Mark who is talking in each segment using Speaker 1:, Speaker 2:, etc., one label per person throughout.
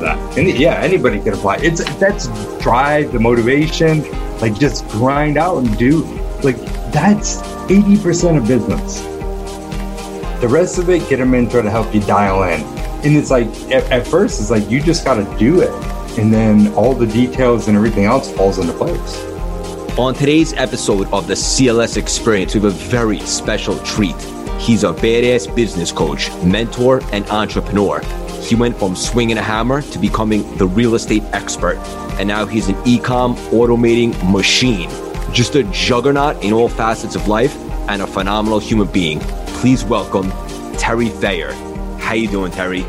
Speaker 1: that. And yeah, anybody can apply. It's that's drive, the motivation, like just grind out and do. Like that's 80% of business. The rest of it, get a mentor to help you dial in. And it's like at, at first, it's like you just got to do it, and then all the details and everything else falls into place.
Speaker 2: On today's episode of the CLS Experience, we have a very special treat. He's a badass business coach, mentor, and entrepreneur. He went from swinging a hammer to becoming the real estate expert. And now he's an ecom automating machine. Just a juggernaut in all facets of life and a phenomenal human being. Please welcome Terry Thayer. How you doing, Terry?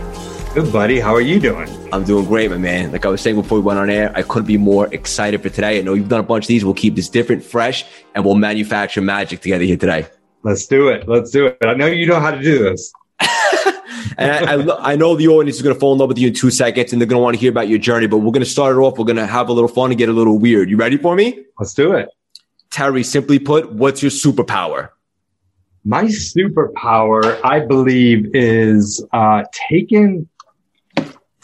Speaker 1: Good, buddy. How are you doing?
Speaker 2: I'm doing great, my man. Like I was saying before we went on air, I couldn't be more excited for today. I know you've done a bunch of these. We'll keep this different, fresh, and we'll manufacture magic together here today.
Speaker 1: Let's do it. Let's do it. I know you know how to do this.
Speaker 2: And I, I, I, know the audience is going to fall in love with you in two seconds and they're going to want to hear about your journey, but we're going to start it off. We're going to have a little fun and get a little weird. You ready for me?
Speaker 1: Let's do it.
Speaker 2: Terry, simply put, what's your superpower?
Speaker 1: My superpower, I believe, is uh, taking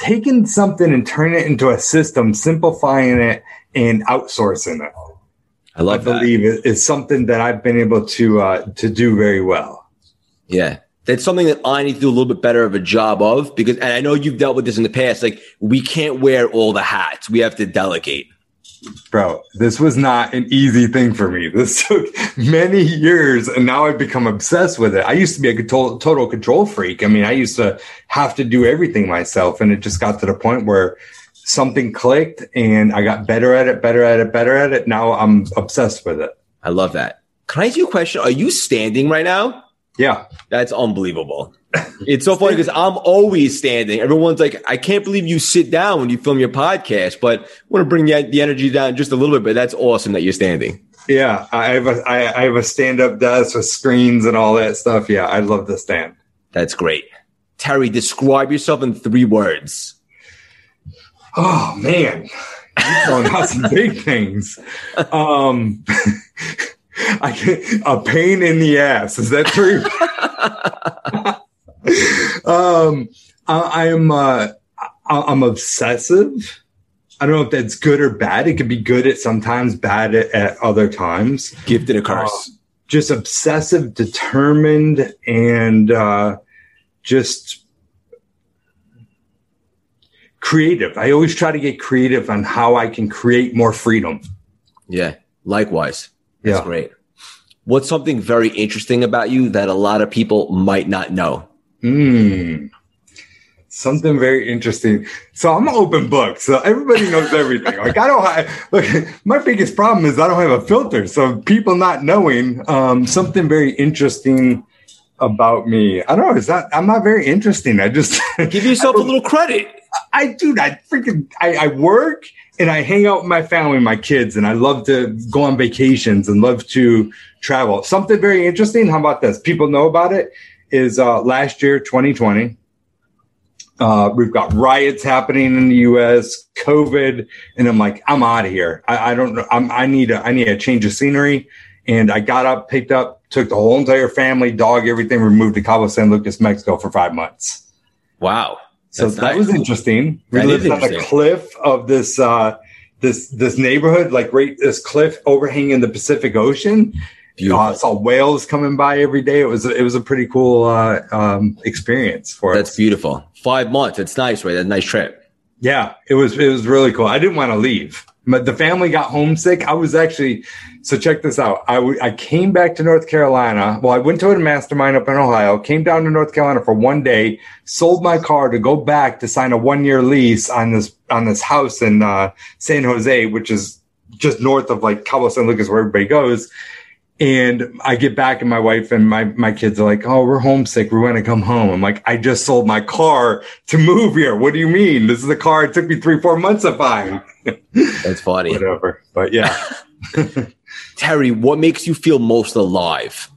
Speaker 1: taking something and turning it into a system, simplifying it and outsourcing it.
Speaker 2: I love.
Speaker 1: I believe
Speaker 2: that.
Speaker 1: it's something that I've been able to uh, to do very well.
Speaker 2: Yeah, that's something that I need to do a little bit better of a job of because, and I know you've dealt with this in the past. Like, we can't wear all the hats. We have to delegate.
Speaker 1: Bro, this was not an easy thing for me. This took many years, and now I've become obsessed with it. I used to be a total, total control freak. I mean, I used to have to do everything myself, and it just got to the point where something clicked, and I got better at it, better at it, better at it. Now I'm obsessed with it.
Speaker 2: I love that. Can I ask you a question? Are you standing right now?
Speaker 1: Yeah.
Speaker 2: That's unbelievable. It's so funny because I'm always standing. Everyone's like, I can't believe you sit down when you film your podcast, but I want to bring the, the energy down just a little bit, but that's awesome that you're standing.
Speaker 1: Yeah. I have a, I, I have a stand up desk with screens and all that stuff. Yeah. I love the stand.
Speaker 2: That's great. Terry, describe yourself in three words.
Speaker 1: Oh man. You're throwing out some big things. Um, I get a pain in the ass. Is that true? um, I, am uh, I'm obsessive. I don't know if that's good or bad. It could be good at sometimes, bad at, at other times.
Speaker 2: Gifted a curse. Uh,
Speaker 1: just obsessive, determined, and uh, just creative. I always try to get creative on how I can create more freedom.
Speaker 2: Yeah, likewise. That's yeah. great. What's something very interesting about you that a lot of people might not know?
Speaker 1: Hmm. Something very interesting. So I'm an open book. So everybody knows everything. like I don't have, look, my biggest problem is I don't have a filter. So people not knowing, um, something very interesting about me. I don't know. Is that I'm not very interesting. I just
Speaker 2: give yourself a little credit.
Speaker 1: I do. I freaking I, I work and I hang out with my family, my kids, and I love to go on vacations and love to travel. Something very interesting. How about this? People know about it. Is uh, last year, 2020. Uh, we've got riots happening in the U.S., COVID, and I'm like, I'm out of here. I, I don't know. I'm, I need a I need a change of scenery. And I got up, picked up, took the whole entire family, dog, everything, removed to Cabo San Lucas, Mexico for five months.
Speaker 2: Wow.
Speaker 1: So that nice. was interesting. We lived on the cliff of this uh, this this neighborhood, like right this cliff overhanging the Pacific Ocean. Beautiful. Uh, saw whales coming by every day. It was it was a pretty cool uh, um, experience for
Speaker 2: That's us. beautiful. Five months. It's nice, right? That's a nice trip.
Speaker 1: Yeah, it was it was really cool. I didn't want to leave, but the family got homesick. I was actually so check this out. I, w- I came back to North Carolina. Well, I went to a mastermind up in Ohio, came down to North Carolina for one day, sold my car to go back to sign a one year lease on this, on this house in, uh, San Jose, which is just north of like Cabo San Lucas where everybody goes. And I get back and my wife and my, my kids are like, Oh, we're homesick. We want to come home. I'm like, I just sold my car to move here. What do you mean? This is a car. It took me three, four months to find.
Speaker 2: That's funny.
Speaker 1: Whatever. But yeah.
Speaker 2: Terry, what makes you feel most alive?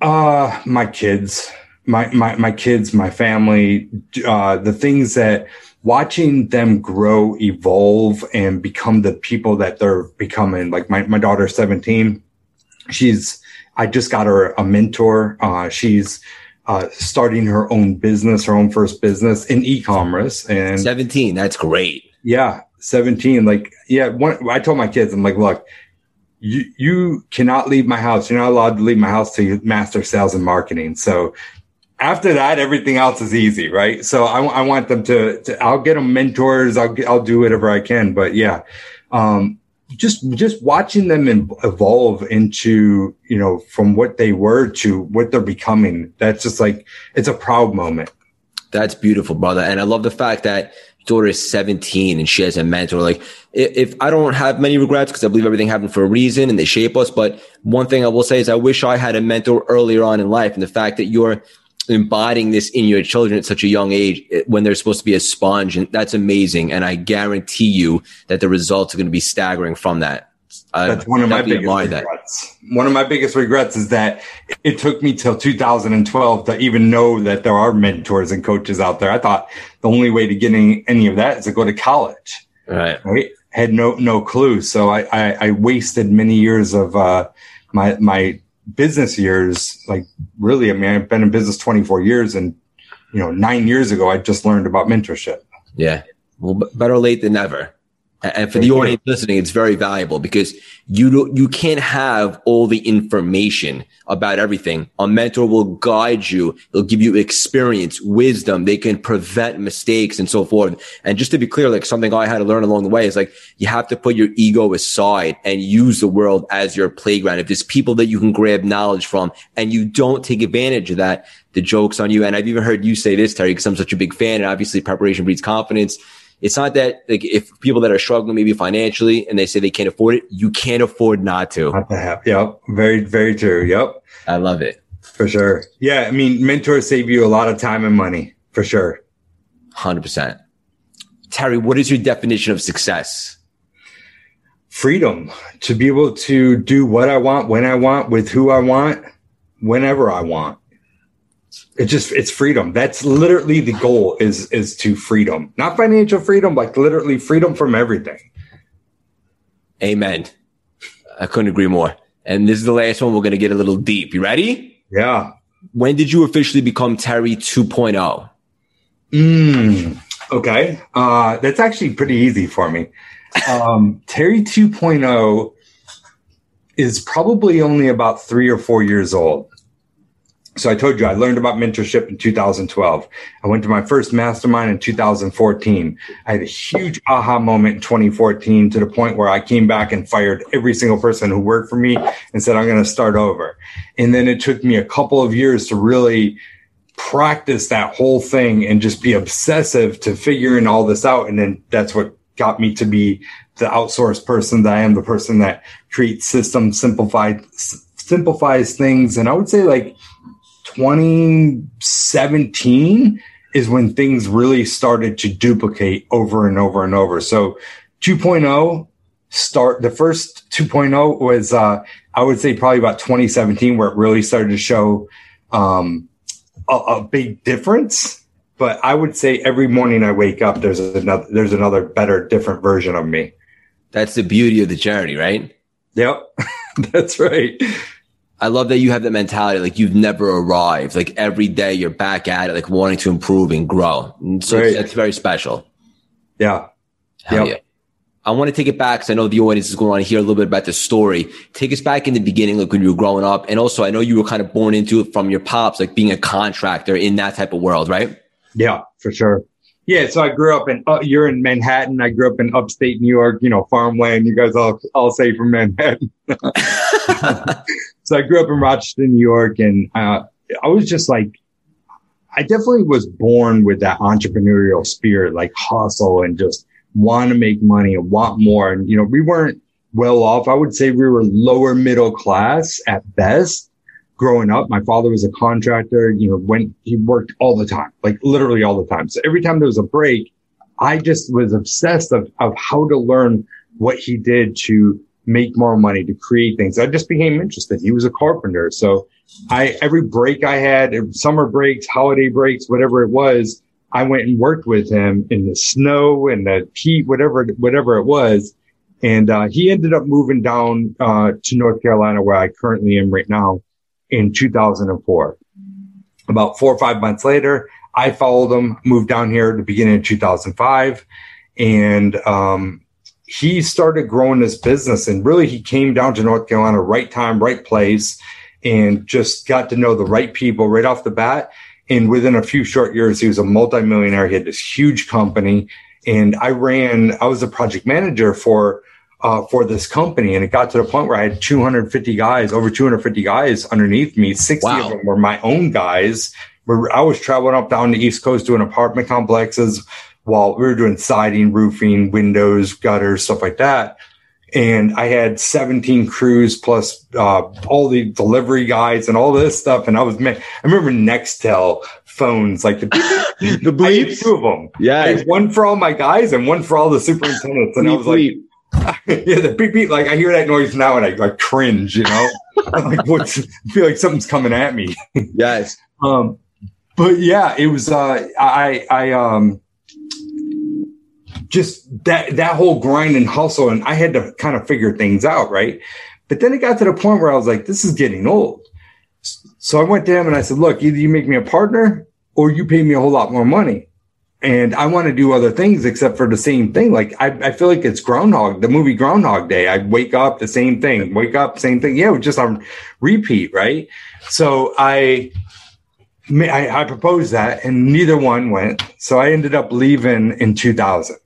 Speaker 1: Uh, my kids, my, my, my kids, my family, uh, the things that, watching them grow, evolve, and become the people that they're becoming. Like my, my daughter's 17. She's, I just got her a mentor. Uh, she's, uh, starting her own business, her own first business in e-commerce and
Speaker 2: 17. That's great.
Speaker 1: Yeah. 17. Like, yeah. One, I told my kids, I'm like, look, you, you cannot leave my house. You're not allowed to leave my house to master sales and marketing. So after that, everything else is easy, right? So I, I want them to, to, I'll get them mentors. I'll, I'll do whatever I can. But yeah, um, just, just watching them evolve into, you know, from what they were to what they're becoming. That's just like, it's a proud moment.
Speaker 2: That's beautiful, brother. And I love the fact that daughter is 17 and she has a mentor. Like, if, if I don't have many regrets because I believe everything happened for a reason and they shape us. But one thing I will say is I wish I had a mentor earlier on in life. And the fact that you're embodying this in your children at such a young age eh, when they're supposed to be a sponge. And that's amazing. And I guarantee you that the results are going to be staggering from that.
Speaker 1: That's one of my biggest regrets. That. One of my biggest regrets is that it took me till 2012 to even know that there are mentors and coaches out there. I thought the only way to getting any of that is to go to college.
Speaker 2: Right.
Speaker 1: Right. Had no no clue. So I I, I wasted many years of uh, my my business years, like really, I mean, I've been in business 24 years and, you know, nine years ago, I just learned about mentorship.
Speaker 2: Yeah. Well, better late than never. And for the audience listening, it's very valuable because you do, you can't have all the information about everything. A mentor will guide you. They'll give you experience, wisdom. They can prevent mistakes and so forth. And just to be clear, like something I had to learn along the way is like you have to put your ego aside and use the world as your playground. If there's people that you can grab knowledge from and you don't take advantage of that, the joke's on you. And I've even heard you say this, Terry, because I'm such a big fan. And obviously preparation breeds confidence it's not that like if people that are struggling maybe financially and they say they can't afford it, you can't afford not to.
Speaker 1: Not to have. Yep. Very, very true. Yep.
Speaker 2: I love it.
Speaker 1: For sure. Yeah. I mean, mentors save you a lot of time and money for sure.
Speaker 2: 100%. Terry, what is your definition of success?
Speaker 1: Freedom to be able to do what I want, when I want, with who I want, whenever I want it's just it's freedom. That's literally the goal is is to freedom. Not financial freedom like literally freedom from everything.
Speaker 2: Amen. I couldn't agree more. And this is the last one. We're going to get a little deep. You ready?
Speaker 1: Yeah.
Speaker 2: When did you officially become terry 2.0
Speaker 1: mm, okay. Uh that's actually pretty easy for me. Um terry 2.0 is probably only about three or four years old so I told you I learned about mentorship in 2012. I went to my first mastermind in 2014. I had a huge aha moment in 2014 to the point where I came back and fired every single person who worked for me and said, I'm going to start over. And then it took me a couple of years to really practice that whole thing and just be obsessive to figuring all this out. And then that's what got me to be the outsourced person that I am, the person that creates systems, simplified, simplifies things. And I would say like 2017 is when things really started to duplicate over and over and over. So 2.0 start the first 2.0 was uh I would say probably about 2017 where it really started to show um a, a big difference. But I would say every morning I wake up there's another there's another better different version of me.
Speaker 2: That's the beauty of the journey, right?
Speaker 1: Yep. That's right.
Speaker 2: I love that you have that mentality. Like you've never arrived. Like every day you're back at it, like wanting to improve and grow. And so right. that's very special.
Speaker 1: Yeah.
Speaker 2: Hell yep. yeah. I want to take it back because I know the audience is going to hear a little bit about the story. Take us back in the beginning, like when you were growing up. And also, I know you were kind of born into it from your pops, like being a contractor in that type of world, right?
Speaker 1: Yeah, for sure. Yeah, so I grew up in uh, you're in Manhattan. I grew up in upstate New York. You know, farmland. You guys all all say from Manhattan. so I grew up in Rochester, New York, and uh, I was just like, I definitely was born with that entrepreneurial spirit, like hustle and just want to make money and want more. And you know, we weren't well off. I would say we were lower middle class at best growing up. My father was a contractor, you know, when he worked all the time, like literally all the time. So every time there was a break, I just was obsessed of, of how to learn what he did to make more money, to create things. I just became interested. He was a carpenter. So I, every break I had, summer breaks, holiday breaks, whatever it was, I went and worked with him in the snow and the heat, whatever, whatever it was. And, uh, he ended up moving down, uh, to North Carolina where I currently am right now in 2004. About four or five months later, I followed him, moved down here at the beginning of 2005 and, um, he started growing this business and really he came down to North Carolina, right time, right place and just got to know the right people right off the bat. And within a few short years, he was a multimillionaire. He had this huge company and I ran, I was a project manager for, uh, for this company. And it got to the point where I had 250 guys, over 250 guys underneath me. 60 wow. of them were my own guys. Where I was traveling up down the East Coast doing apartment complexes while we were doing siding, roofing, windows, gutters, stuff like that and I had 17 crews plus uh, all the delivery guys and all this stuff. And I was, man, I remember Nextel phones, like the,
Speaker 2: the bleeps,
Speaker 1: two of them.
Speaker 2: Yeah,
Speaker 1: one for all my guys and one for all the superintendents. And I was like, yeah, the beep beep. Like I hear that noise now and I like cringe. You know, I'm like what's? I feel like something's coming at me.
Speaker 2: yes.
Speaker 1: Um, but yeah, it was. Uh, I I um just that that whole grind and hustle and i had to kind of figure things out right? But then it got to the point where i was like this is getting old. So i went to him and i said look either you make me a partner or you pay me a whole lot more money. And i want to do other things except for the same thing. Like I, I feel like it's groundhog the movie groundhog day. I wake up the same thing wake up same thing. Yeah just on repeat right? So i I, I proposed that and neither one went. So I ended up leaving in 2000.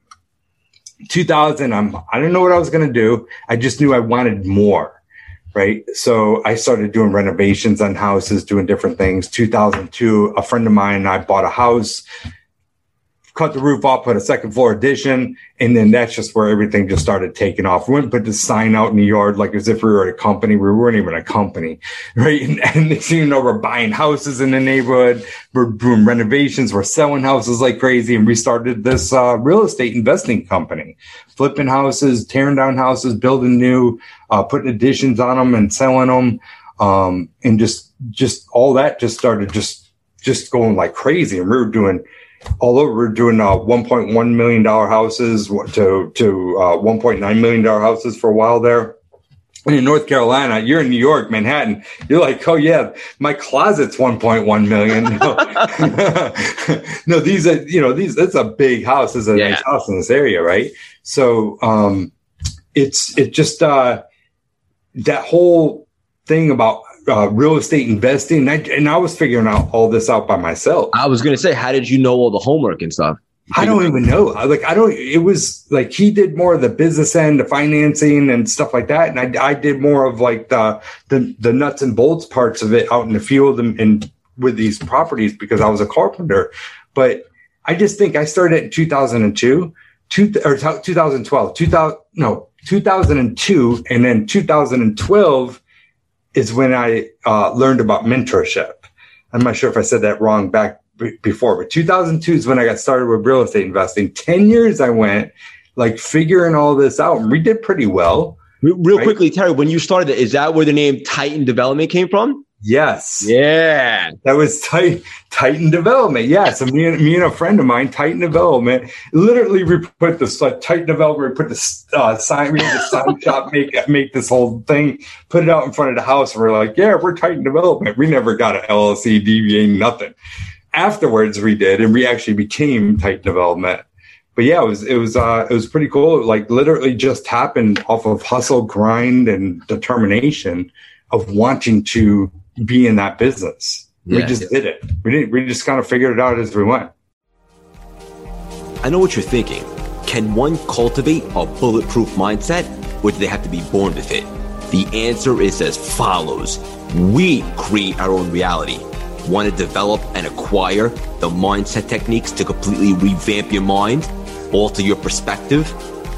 Speaker 1: 2000, I'm, I didn't know what I was going to do. I just knew I wanted more. Right. So I started doing renovations on houses, doing different things. 2002, a friend of mine and I bought a house cut the roof off, put a second floor addition, and then that's just where everything just started taking off. We went and put the sign out in the yard like as if we were a company. We weren't even a company, right? And, and next thing you know, we're buying houses in the neighborhood, we're doing renovations, we're selling houses like crazy, and we started this uh, real estate investing company, flipping houses, tearing down houses, building new, uh, putting additions on them, and selling them, um, and just just all that just started just just going like crazy, and we were doing although we're doing uh, 1.1 million dollar houses to to uh, 1.9 million dollar houses for a while there. And in North Carolina, you're in New York, Manhattan. You're like, oh yeah, my closet's 1.1 million. No, no these are you know these. It's a big house. It's a yeah. nice house in this area, right? So um, it's it just uh, that whole thing about uh, real estate investing, and I, and I, was figuring out all this out by myself.
Speaker 2: I was gonna say, how did you know all the homework and stuff?
Speaker 1: I don't even know. Like, I don't. It was like he did more of the business end, the financing and stuff like that, and I, I did more of like the, the the nuts and bolts parts of it out in the field and, and with these properties because I was a carpenter. But I just think I started in 2002, two, or 2012, 2000 no 2002, and then 2012 is when I uh, learned about mentorship. I'm not sure if I said that wrong back b- before, but 2002 is when I got started with real estate investing. 10 years I went like figuring all this out and we did pretty well.
Speaker 2: Real right? quickly, Terry, when you started, is that where the name Titan Development came from?
Speaker 1: Yes.
Speaker 2: Yeah.
Speaker 1: That was Titan, Titan Development. Yes. So me and me and a friend of mine, Titan Development, literally we put this like Titan Development, we put the uh, sign, we had the sign shop make make this whole thing, put it out in front of the house, and we're like, yeah, we're Titan Development. We never got an LLC, DBA, nothing. Afterwards, we did, and we actually became Titan Development. But yeah, it was it was uh, it was pretty cool. It, like literally just happened off of hustle, grind, and determination of wanting to be in that business. Yeah, we just yeah. did it. We didn't. We just kind of figured it out as we went.
Speaker 3: I know what you're thinking. Can one cultivate a bulletproof mindset, or do they have to be born with it? The answer is as follows: We create our own reality. Want to develop and acquire the mindset techniques to completely revamp your mind, alter your perspective?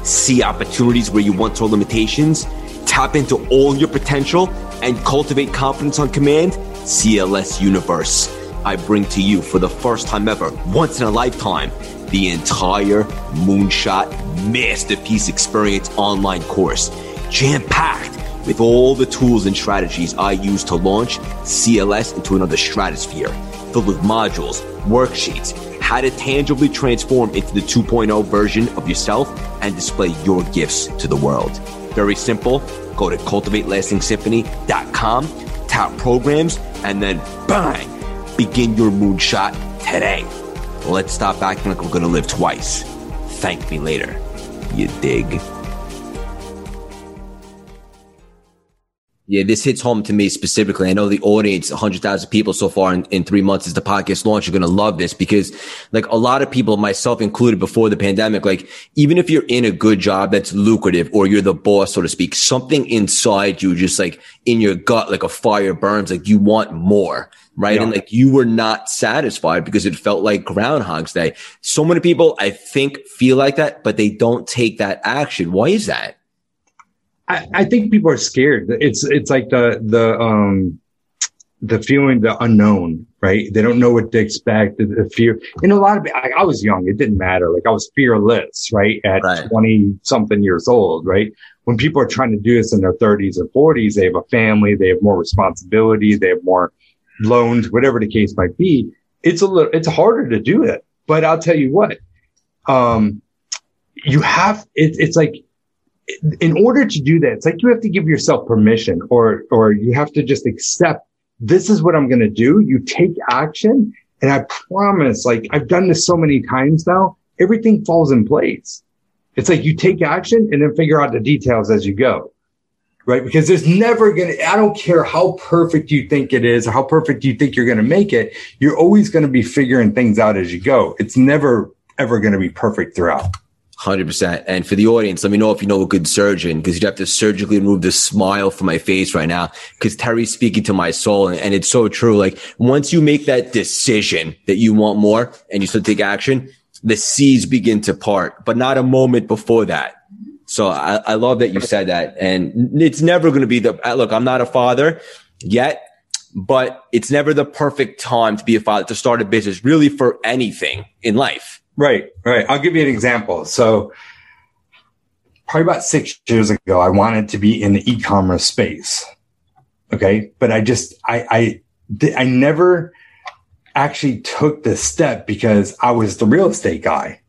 Speaker 3: see opportunities where you once saw limitations, tap into all your potential, and cultivate confidence on command? CLS Universe. I bring to you for the first time ever, once in a lifetime, the entire Moonshot Masterpiece Experience online course, jam packed with all the tools and strategies I use to launch CLS into another stratosphere, filled with modules, worksheets, how to tangibly transform into the 2.0 version of yourself and display your gifts to the world. Very simple. Go to cultivatelastingsymphony.com, tap programs, and then bang, begin your moonshot today. Let's stop acting like we're going to live twice. Thank me later. You dig?
Speaker 2: Yeah, this hits home to me specifically. I know the audience, 100,000 people so far in, in three months as the podcast launch are going to love this because like a lot of people, myself included before the pandemic, like even if you're in a good job that's lucrative or you're the boss, so to speak, something inside you, just like in your gut, like a fire burns, like you want more. Right. Yeah. And like you were not satisfied because it felt like Groundhog's Day. So many people, I think, feel like that, but they don't take that action. Why is that?
Speaker 1: I, I think people are scared. It's it's like the the um the feeling the unknown, right? They don't know what to expect. The, the fear. And a lot of I, I was young. It didn't matter. Like I was fearless, right? At right. twenty something years old, right? When people are trying to do this in their thirties or forties, they have a family, they have more responsibility, they have more loans, whatever the case might be. It's a little. It's harder to do it. But I'll tell you what. Um, you have it, it's like in order to do that, it's like you have to give yourself permission or, or you have to just accept this is what I'm going to do. You take action. And I promise, like I've done this so many times now, everything falls in place. It's like you take action and then figure out the details as you go. Right. Because there's never going to, I don't care how perfect you think it is or how perfect you think you're going to make it. You're always going to be figuring things out as you go. It's never ever going to be perfect throughout.
Speaker 2: Hundred percent. And for the audience, let me know if you know a good surgeon because you'd have to surgically remove the smile from my face right now because Terry's speaking to my soul, and, and, it's so true. Like once you make that decision that you want more and you start to take action, the seas begin to part, but not a moment before that. So I, I love that you said that, and it's never going to be the look. I'm not a father yet, but it's never the perfect time to be a father to start a business, really for anything in life
Speaker 1: Right, right. I'll give you an example. So, probably about six years ago, I wanted to be in the e-commerce space. Okay, but I just I I I never actually took the step because I was the real estate guy.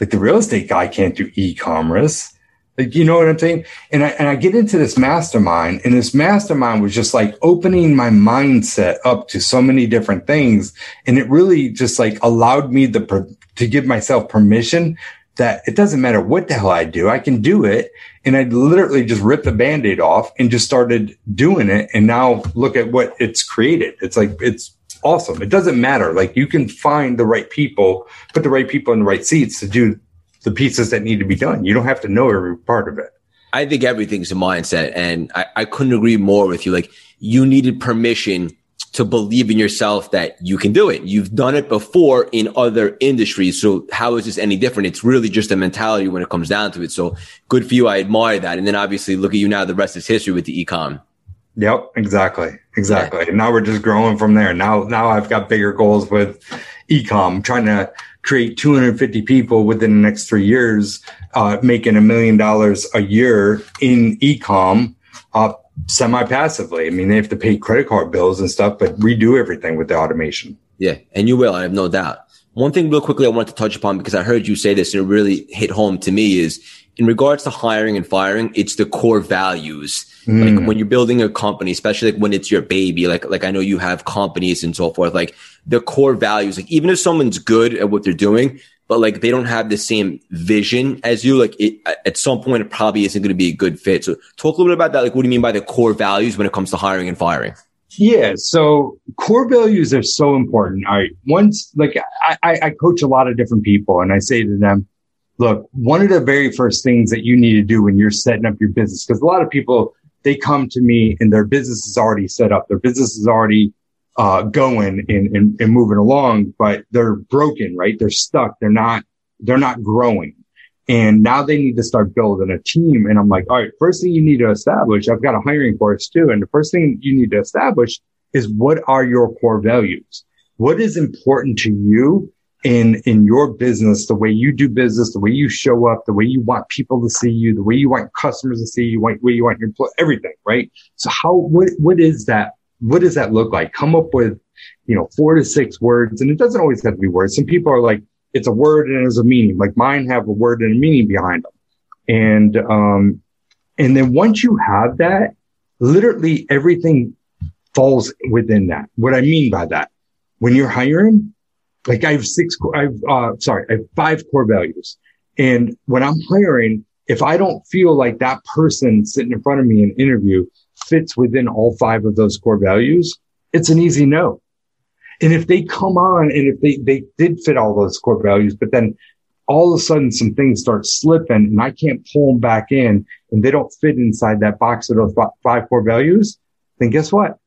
Speaker 1: Like the real estate guy can't do e-commerce. Like, you know what I'm saying? And I, and I get into this mastermind and this mastermind was just like opening my mindset up to so many different things. And it really just like allowed me the, to give myself permission that it doesn't matter what the hell I do, I can do it. And I literally just ripped the band-aid off and just started doing it. And now look at what it's created. It's like, it's awesome. It doesn't matter. Like you can find the right people, put the right people in the right seats to do the pieces that need to be done. You don't have to know every part of it.
Speaker 2: I think everything's a mindset. And I, I couldn't agree more with you. Like you needed permission to believe in yourself that you can do it. You've done it before in other industries. So how is this any different? It's really just a mentality when it comes down to it. So good for you. I admire that. And then obviously look at you now. The rest is history with the ecom.
Speaker 1: Yep, exactly. Exactly. Yeah. And now we're just growing from there. Now, now I've got bigger goals with ecom, trying to create 250 people within the next three years, uh, making a million dollars a year in ecom, uh, semi passively. I mean, they have to pay credit card bills and stuff, but redo everything with the automation.
Speaker 2: Yeah, and you will. I have no doubt. One thing, real quickly, I want to touch upon because I heard you say this and it really hit home to me is in regards to hiring and firing, it's the core values. Mm. Like when you're building a company, especially like when it's your baby, like like I know you have companies and so forth. Like the core values, like even if someone's good at what they're doing, but like they don't have the same vision as you, like it, at some point it probably isn't going to be a good fit. So talk a little bit about that. Like, what do you mean by the core values when it comes to hiring and firing?
Speaker 1: Yeah. So core values are so important. All right. Once, like I, I coach a lot of different people and I say to them, look, one of the very first things that you need to do when you're setting up your business, because a lot of people, they come to me and their business is already set up. Their business is already uh, going and, and, and moving along, but they're broken, right? They're stuck. They're not, they're not growing. And now they need to start building a team. And I'm like, all right, first thing you need to establish, I've got a hiring course too. And the first thing you need to establish is what are your core values? What is important to you in, in your business, the way you do business, the way you show up, the way you want people to see you, the way you want customers to see you, the way you want your, everything, right? So how, what, what is that? What does that look like? Come up with, you know, four to six words. And it doesn't always have to be words. Some people are like, it's a word and it has a meaning. Like mine have a word and a meaning behind them. And, um, and then once you have that, literally everything falls within that. What I mean by that, when you're hiring, like I have six, I've, uh, sorry, I have five core values. And when I'm hiring, if I don't feel like that person sitting in front of me in interview fits within all five of those core values, it's an easy no. And if they come on and if they, they did fit all those core values, but then all of a sudden some things start slipping and I can't pull them back in and they don't fit inside that box of those five core values, then guess what?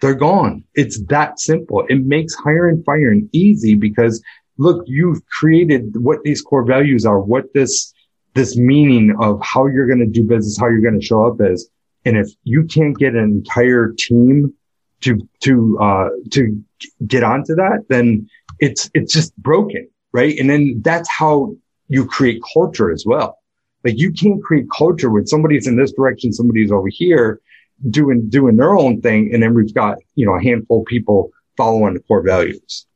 Speaker 1: They're gone. It's that simple. It makes hiring firing easy because look, you've created what these core values are, what this, this meaning of how you're going to do business, how you're going to show up is. And if you can't get an entire team to, to, uh, to get onto that, then it's, it's just broken. Right. And then that's how you create culture as well. Like you can't create culture when somebody's in this direction, somebody's over here doing, doing their own thing. And then we've got, you know, a handful of people following the core values.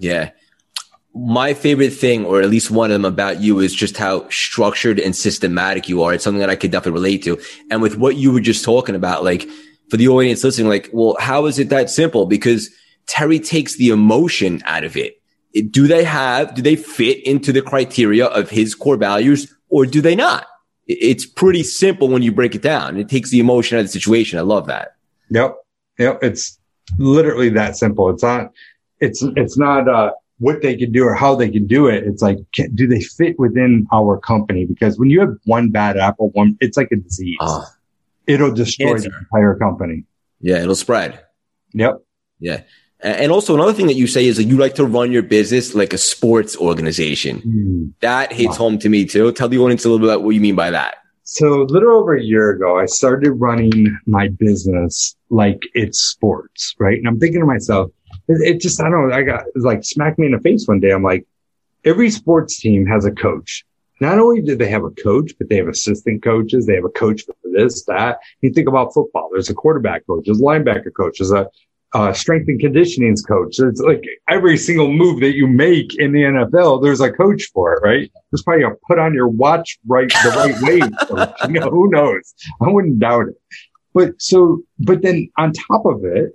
Speaker 2: Yeah. My favorite thing, or at least one of them about you is just how structured and systematic you are. It's something that I could definitely relate to. And with what you were just talking about, like for the audience listening, like, well, how is it that simple? Because Terry takes the emotion out of it. Do they have, do they fit into the criteria of his core values or do they not? It's pretty simple when you break it down. It takes the emotion out of the situation. I love that.
Speaker 1: Yep. Yep. It's literally that simple. It's not, it's, it's not, uh, what they can do or how they can do it. It's like, can, do they fit within our company? Because when you have one bad apple, one, it's like a disease. Uh, it'll destroy the entire company.
Speaker 2: Yeah. It'll spread.
Speaker 1: Yep.
Speaker 2: Yeah. And also another thing that you say is that you like to run your business like a sports organization. Mm. That hits wow. home to me too. Tell the audience a little bit about what you mean by that.
Speaker 1: So a little over a year ago, I started running my business like it's sports, right? And I'm thinking to myself, it, it just, I don't know, I got like smacked me in the face one day. I'm like, every sports team has a coach. Not only do they have a coach, but they have assistant coaches. They have a coach for this, that. You think about football. There's a quarterback coach, there's a linebacker coach, there's a uh, strength and conditioning coach. It's like every single move that you make in the NFL, there's a coach for it, right? There's probably a put on your watch right the right way. you know, who knows? I wouldn't doubt it. But so, but then on top of it,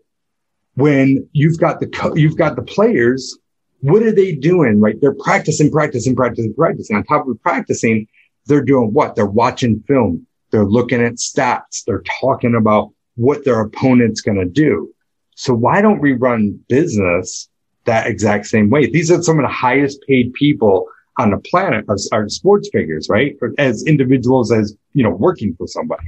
Speaker 1: when you've got the co- you've got the players, what are they doing? Right? They're practicing, practicing, practicing, practicing. On top of practicing, they're doing what? They're watching film. They're looking at stats. They're talking about what their opponent's going to do so why don't we run business that exact same way? These are some of the highest paid people on the planet are, are sports figures, right? As individuals, as, you know, working for somebody.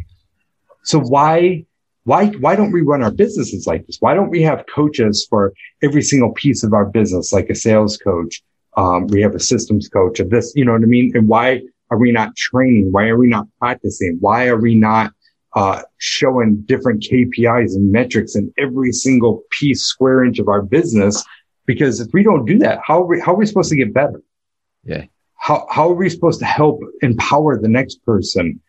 Speaker 1: So why, why, why don't we run our businesses like this? Why don't we have coaches for every single piece of our business, like a sales coach? Um, we have a systems coach of this, you know what I mean? And why are we not training? Why are we not practicing? Why are we not uh, showing different KPIs and metrics in every single piece, square inch of our business. Because if we don't do that, how are we, how are we supposed to get better?
Speaker 2: Yeah.
Speaker 1: How, how are we supposed to help empower the next person?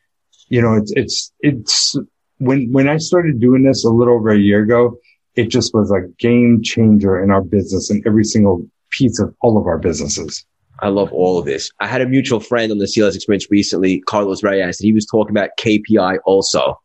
Speaker 1: You know, it's, it's, it's when, when I started doing this a little over a year ago, it just was a game changer in our business and every single piece of all of our businesses.
Speaker 2: I love all of this. I had a mutual friend on the CLS experience recently, Carlos Reyes, and he was talking about KPI also.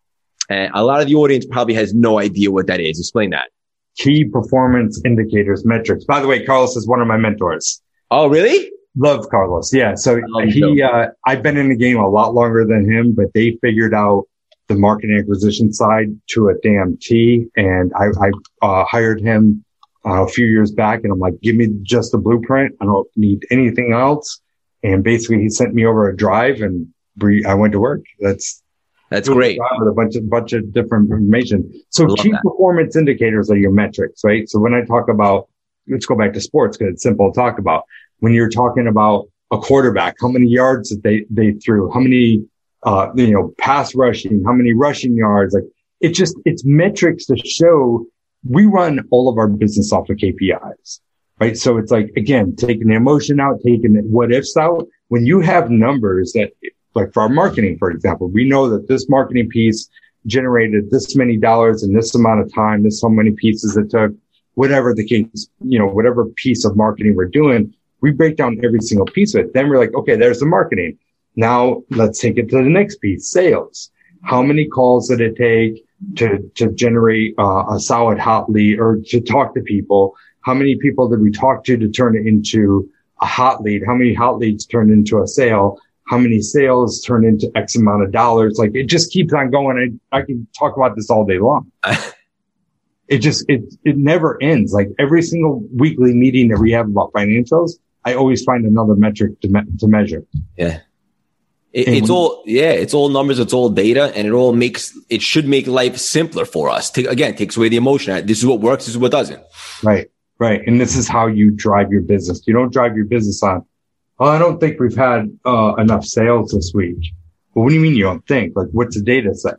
Speaker 2: And a lot of the audience probably has no idea what that is. Explain that.
Speaker 1: Key performance indicators metrics. By the way, Carlos is one of my mentors.
Speaker 2: Oh, really?
Speaker 1: Love Carlos. Yeah. So he, uh, I've been in the game a lot longer than him, but they figured out the marketing acquisition side to a damn T. And I, I uh, hired him uh, a few years back and I'm like, give me just the blueprint. I don't need anything else. And basically he sent me over a drive and I went to work. That's,
Speaker 2: that's great.
Speaker 1: With a bunch of, bunch of different information. So key that. performance indicators are your metrics, right? So when I talk about, let's go back to sports because it's simple to talk about. When you're talking about a quarterback, how many yards that they, they threw, how many, uh, you know, pass rushing, how many rushing yards. Like it just, it's metrics to show we run all of our business off of KPIs, right? So it's like, again, taking the emotion out, taking the what ifs out. When you have numbers that, like for our marketing, for example, we know that this marketing piece generated this many dollars in this amount of time, this so many pieces it took, whatever the case, you know, whatever piece of marketing we're doing, we break down every single piece of it. Then we're like, okay, there's the marketing. Now let's take it to the next piece, sales. How many calls did it take to, to generate uh, a solid hot lead or to talk to people? How many people did we talk to to turn it into a hot lead? How many hot leads turned into a sale? How many sales turn into X amount of dollars? Like it just keeps on going. I, I can talk about this all day long. it just, it, it never ends. Like every single weekly meeting that we have about financials, I always find another metric to, me- to measure.
Speaker 2: Yeah. It, it's all yeah, it's all numbers, it's all data, and it all makes it should make life simpler for us. Take, again, takes away the emotion. This is what works. This is what doesn't.
Speaker 1: Right, right, and this is how you drive your business. You don't drive your business on. Oh, I don't think we've had uh, enough sales this week. Well, what do you mean you don't think? Like, what's the data say?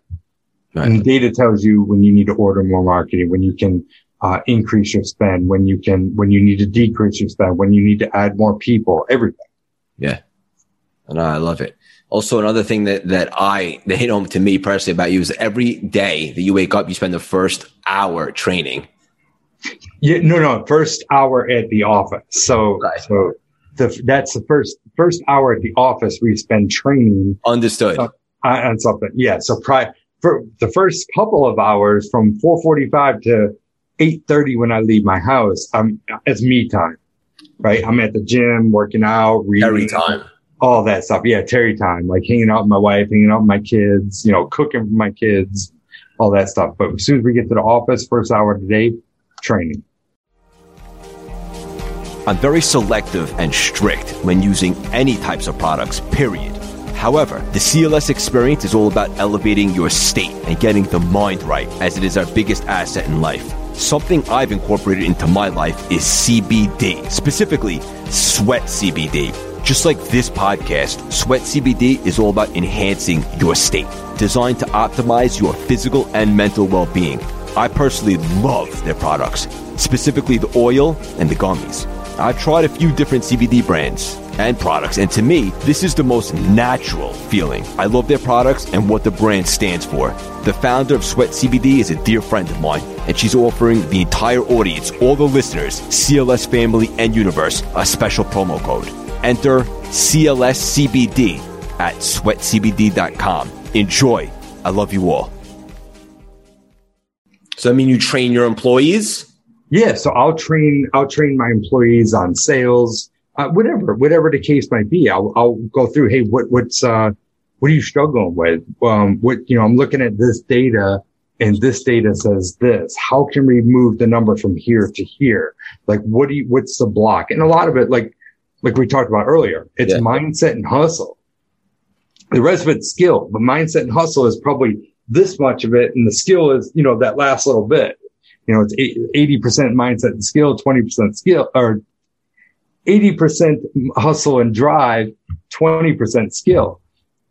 Speaker 1: Right. And the data tells you when you need to order more marketing, when you can uh, increase your spend, when you can, when you need to decrease your spend, when you need to add more people, everything.
Speaker 2: Yeah. And I love it. Also, another thing that, that I, that hit home to me personally about you is every day that you wake up, you spend the first hour training.
Speaker 1: Yeah, no, no, first hour at the office. So, right. so the, that's the first, first hour at the office we spend training.
Speaker 2: Understood.
Speaker 1: Uh, on something. Yeah. So pri- for the first couple of hours from 445 to 830 when I leave my house, I'm, it's me time, right? I'm at the gym, working out, reading.
Speaker 2: Every time
Speaker 1: all that stuff. Yeah, Terry time, like hanging out with my wife, hanging out with my kids, you know, cooking for my kids, all that stuff. But as soon as we get to the office, first hour of the day, training.
Speaker 3: I'm very selective and strict when using any types of products, period. However, the CLS experience is all about elevating your state and getting the mind right, as it is our biggest asset in life. Something I've incorporated into my life is CBD, specifically sweat CBD. Just like this podcast, Sweat CBD is all about enhancing your state, designed to optimize your physical and mental well being. I personally love their products, specifically the oil and the gummies. I've tried a few different CBD brands and products, and to me, this is the most natural feeling. I love their products and what the brand stands for. The founder of Sweat CBD is a dear friend of mine, and she's offering the entire audience, all the listeners, CLS family and universe, a special promo code. Enter CLSCBD at sweatcbd.com. Enjoy. I love you all.
Speaker 2: So I mean you train your employees?
Speaker 1: Yeah, so I'll train I'll train my employees on sales, uh, whatever whatever the case might be. I'll I'll go through. Hey, what what's uh what are you struggling with? Um, what you know, I'm looking at this data and this data says this. How can we move the number from here to here? Like, what do you, what's the block? And a lot of it, like, like we talked about earlier. It's yeah. mindset and hustle. The rest of it's skill, but mindset and hustle is probably this much of it. And the skill is, you know, that last little bit. You know, it's 80% mindset and skill, 20% skill or 80% hustle and drive, 20% skill.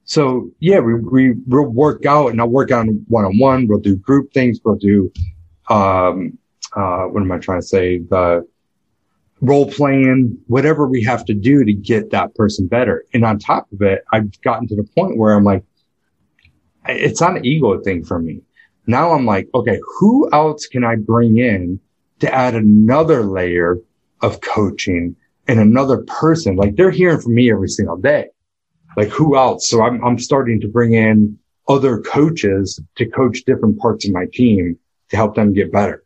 Speaker 1: So yeah, we, we will work out and I'll work on one on one. We'll do group things. We'll do, um, uh, what am I trying to say? The, role playing, whatever we have to do to get that person better. And on top of it, I've gotten to the point where I'm like, it's not an ego thing for me. Now I'm like, okay, who else can I bring in to add another layer of coaching and another person? Like they're hearing from me every single day. Like who else? So I'm, I'm starting to bring in other coaches to coach different parts of my team to help them get better.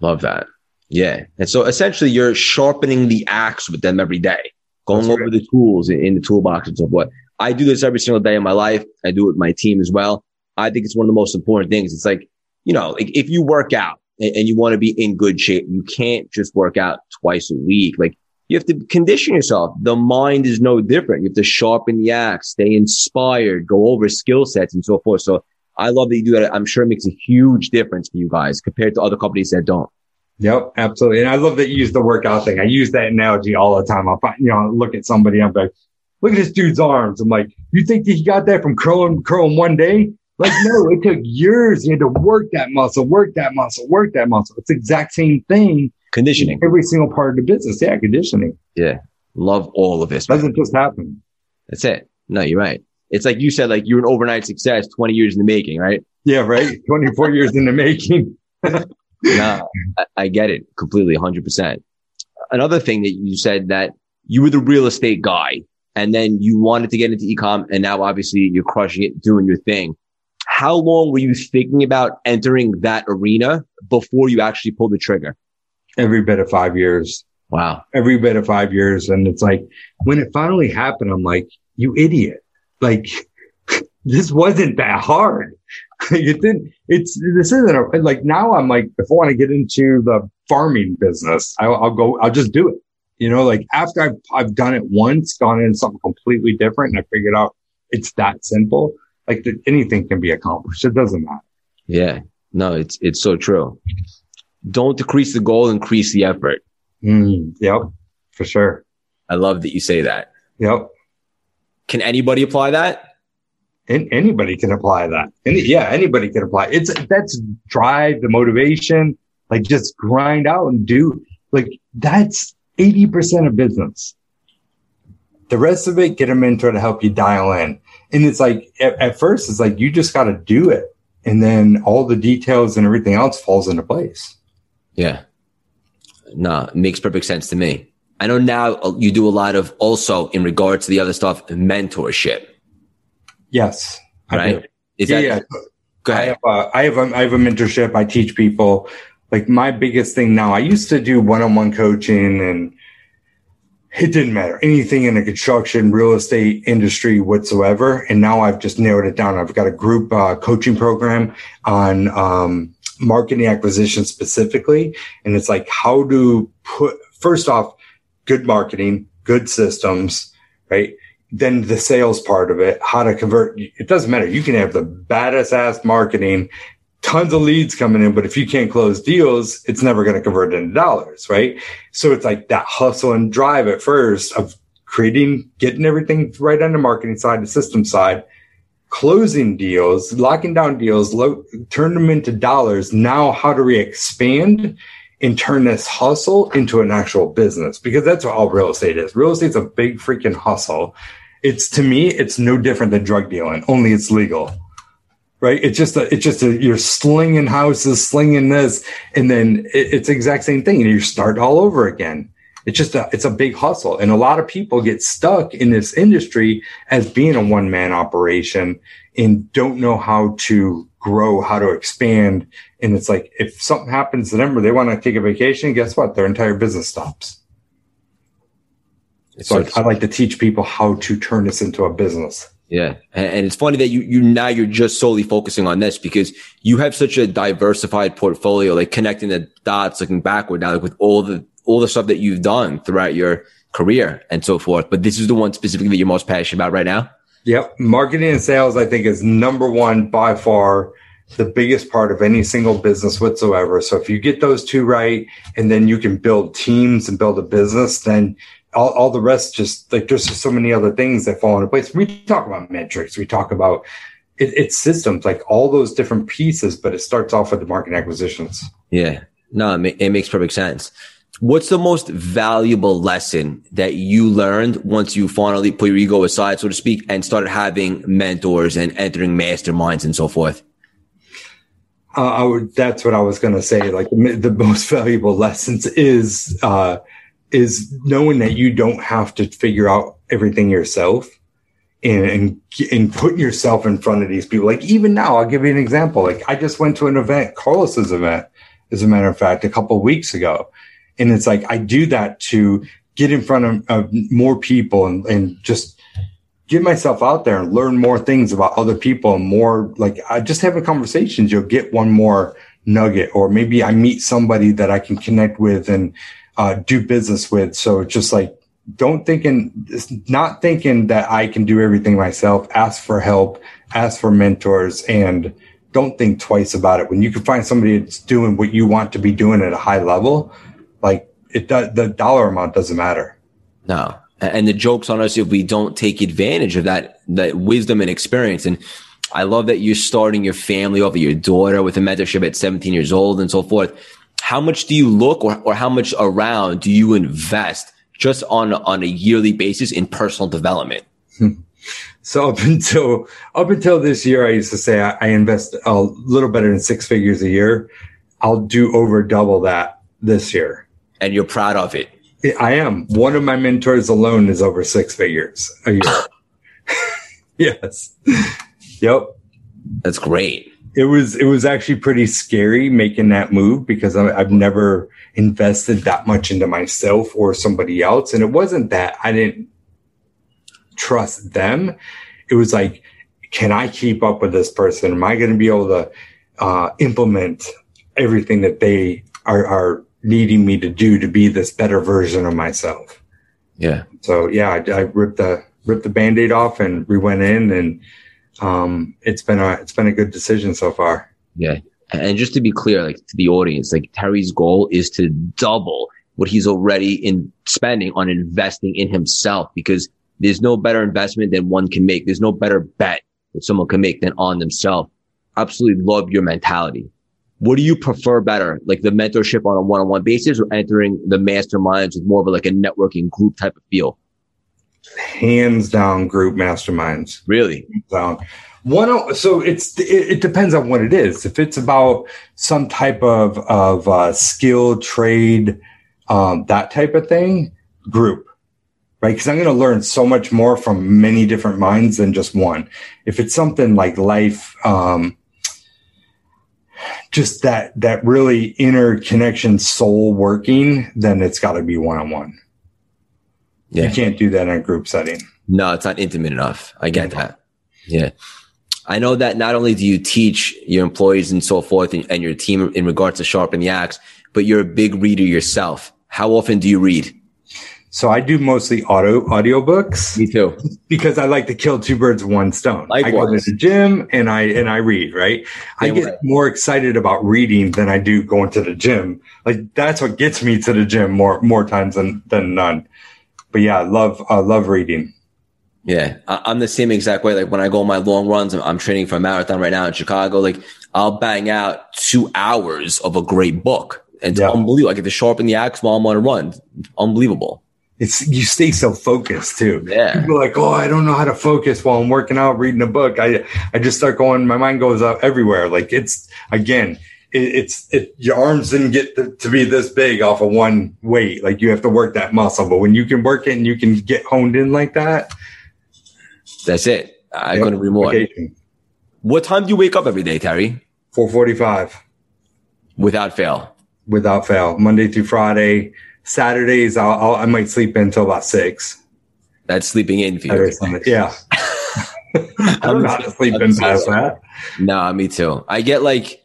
Speaker 2: Love that. Yeah. And so essentially you're sharpening the axe with them every day, going That's over right. the tools in, the toolbox and so forth. I do this every single day in my life. I do it with my team as well. I think it's one of the most important things. It's like, you know, like if you work out and, and you want to be in good shape, you can't just work out twice a week. Like you have to condition yourself. The mind is no different. You have to sharpen the axe, stay inspired, go over skill sets and so forth. So I love that you do that. I'm sure it makes a huge difference for you guys compared to other companies that don't.
Speaker 1: Yep, absolutely. And I love that you use the workout thing. I use that analogy all the time. I'll find, you know, look at somebody, I'm like, look at this dude's arms. I'm like, you think he got that from curling, curling one day? Like, no, it took years. He had to work that muscle, work that muscle, work that muscle. It's the exact same thing.
Speaker 2: Conditioning.
Speaker 1: Every single part of the business. Yeah, conditioning.
Speaker 2: Yeah. Love all of this.
Speaker 1: Doesn't just happen.
Speaker 2: That's it. No, you're right. It's like you said, like you're an overnight success, 20 years in the making, right?
Speaker 1: Yeah, right. 24 years in the making.
Speaker 2: no, I, I get it completely, 100%. Another thing that you said that you were the real estate guy and then you wanted to get into ecom and now obviously you're crushing it, doing your thing. How long were you thinking about entering that arena before you actually pulled the trigger?
Speaker 1: Every bit of five years.
Speaker 2: Wow.
Speaker 1: Every bit of five years. And it's like, when it finally happened, I'm like, you idiot. Like, this wasn't that hard. it didn't, it's, this isn't a, like now I'm like, if I want to get into the farming business, I'll, I'll go, I'll just do it. You know, like after I've, I've done it once, gone in something completely different and I figured out it's that simple. Like the, anything can be accomplished. It doesn't matter.
Speaker 2: Yeah. No, it's, it's so true. Don't decrease the goal, increase the effort.
Speaker 1: Mm, yep. For sure.
Speaker 2: I love that you say that.
Speaker 1: Yep.
Speaker 2: Can anybody apply that?
Speaker 1: And anybody can apply that. Yeah, anybody can apply. It's that's drive, the motivation, like just grind out and do like that's 80% of business. The rest of it, get a mentor to help you dial in. And it's like, at, at first, it's like, you just got to do it. And then all the details and everything else falls into place.
Speaker 2: Yeah. No, it makes perfect sense to me. I know now uh, you do a lot of also in regards to the other stuff, mentorship.
Speaker 1: Yes.
Speaker 2: Right.
Speaker 1: Is yeah, that, yeah. Go ahead. I have, a, I have a, I have a mentorship. I teach people like my biggest thing now. I used to do one-on-one coaching and it didn't matter anything in the construction, real estate industry whatsoever. And now I've just narrowed it down. I've got a group uh, coaching program on um, marketing acquisition specifically. And it's like how to put, first off, good marketing, good systems, right? Then the sales part of it, how to convert. It doesn't matter. You can have the baddest ass marketing, tons of leads coming in, but if you can't close deals, it's never going to convert into dollars, right? So it's like that hustle and drive at first of creating, getting everything right on the marketing side, the system side, closing deals, locking down deals, lo- turn them into dollars. Now, how do we expand and turn this hustle into an actual business? Because that's what all real estate is. Real estate's a big freaking hustle. It's to me, it's no different than drug dealing, only it's legal. Right? It's just a, it's just a, you're slinging houses, slinging this, and then it, it's the exact same thing. And you start all over again it's just a it's a big hustle and a lot of people get stuck in this industry as being a one man operation and don't know how to grow how to expand and it's like if something happens to them or they want to take a vacation guess what their entire business stops so, I, I like to teach people how to turn this into a business
Speaker 2: yeah. And it's funny that you, you now you're just solely focusing on this because you have such a diversified portfolio, like connecting the dots, looking backward now, like with all the all the stuff that you've done throughout your career and so forth. But this is the one specifically that you're most passionate about right now.
Speaker 1: Yep. Marketing and sales, I think, is number one by far the biggest part of any single business whatsoever. So if you get those two right and then you can build teams and build a business, then all, all the rest just like there's just so many other things that fall into place. We talk about metrics, we talk about it, it's systems, like all those different pieces, but it starts off with the market acquisitions.
Speaker 2: Yeah. No, it, it makes perfect sense. What's the most valuable lesson that you learned once you finally put your ego aside, so to speak, and started having mentors and entering masterminds and so forth?
Speaker 1: Uh, I would, that's what I was going to say. Like the, the, most valuable lessons is, uh, is knowing that you don't have to figure out everything yourself and, and, and putting yourself in front of these people. Like even now, I'll give you an example. Like I just went to an event, Carlos's event, as a matter of fact, a couple of weeks ago and it's like, I do that to get in front of, of more people and, and just get myself out there and learn more things about other people and more like I just having conversations, you'll get one more nugget or maybe I meet somebody that I can connect with and uh, do business with. So just like, don't thinking, not thinking that I can do everything myself, ask for help, ask for mentors and don't think twice about it. When you can find somebody that's doing what you want to be doing at a high level, like it does, the dollar amount doesn't matter.
Speaker 2: No. And the joke's on us if we don't take advantage of that, that wisdom and experience. And I love that you're starting your family over your daughter with a mentorship at 17 years old and so forth. How much do you look or, or how much around do you invest just on, on a yearly basis in personal development?
Speaker 1: So up until up until this year, I used to say I, I, invest a little better than six figures a year. I'll do over double that this year.
Speaker 2: And you're proud of it.
Speaker 1: I am. One of my mentors alone is over six figures a year. yes. Yep.
Speaker 2: That's great.
Speaker 1: It was it was actually pretty scary making that move because I, I've never invested that much into myself or somebody else, and it wasn't that I didn't trust them. It was like, can I keep up with this person? Am I going to be able to uh, implement everything that they are, are needing me to do to be this better version of myself?
Speaker 2: Yeah.
Speaker 1: So yeah, I, I ripped the ripped the band-aid off and we went in and um, it's been a it's been a good decision so far.
Speaker 2: Yeah. And just to be clear, like to the audience, like Terry's goal is to double what he's already in spending on investing in himself because there's no better investment than one can make. There's no better bet that someone can make than on themselves. Absolutely love your mentality. What do you prefer better? Like the mentorship on a one-on-one basis or entering the masterminds with more of a, like a networking group type of feel?
Speaker 1: Hands down group masterminds.
Speaker 2: Really?
Speaker 1: Down. One, so it's it, it, depends on what it is. If it's about some type of of uh, skill, trade, um, that type of thing, group right? Because I'm going to learn so much more from many different minds than just one. If it's something like life, um, just that that really inner connection, soul working, then it's got to be one on one. You can't do that in a group setting.
Speaker 2: No, it's not intimate enough. I get that. Yeah. I know that not only do you teach your employees and so forth and, and your team in regards to sharpen the axe, but you're a big reader yourself. How often do you read?
Speaker 1: So I do mostly audio audiobooks.
Speaker 2: Me too.
Speaker 1: Because I like to kill two birds with one stone. Likewise. I go to the gym and I and I read, right? Same I get way. more excited about reading than I do going to the gym. Like that's what gets me to the gym more more times than than none. But yeah, I love I love reading.
Speaker 2: Yeah, I'm the same exact way. Like when I go on my long runs, I'm, I'm training for a marathon right now in Chicago. Like I'll bang out two hours of a great book. It's yeah. unbelievable. I get to sharpen the axe while I'm on a run. Unbelievable
Speaker 1: it's you stay so focused too.
Speaker 2: Yeah.
Speaker 1: People like, oh, I don't know how to focus while I'm working out, reading a book. I I just start going, my mind goes out everywhere. Like it's again, it, it's it your arms didn't get to, to, be this big off of one weight. Like you have to work that muscle. But when you can work it and you can get honed in like that,
Speaker 2: that's it. I couldn't agree more. What time do you wake up every day, Terry?
Speaker 1: Four forty five. Without
Speaker 2: fail.
Speaker 1: Without fail. Monday through Friday Saturdays, I'll, I'll, i might sleep in until about six.
Speaker 2: That's sleeping in for you.
Speaker 1: Yeah. I'm not sleeping past that.
Speaker 2: No, me too. I get like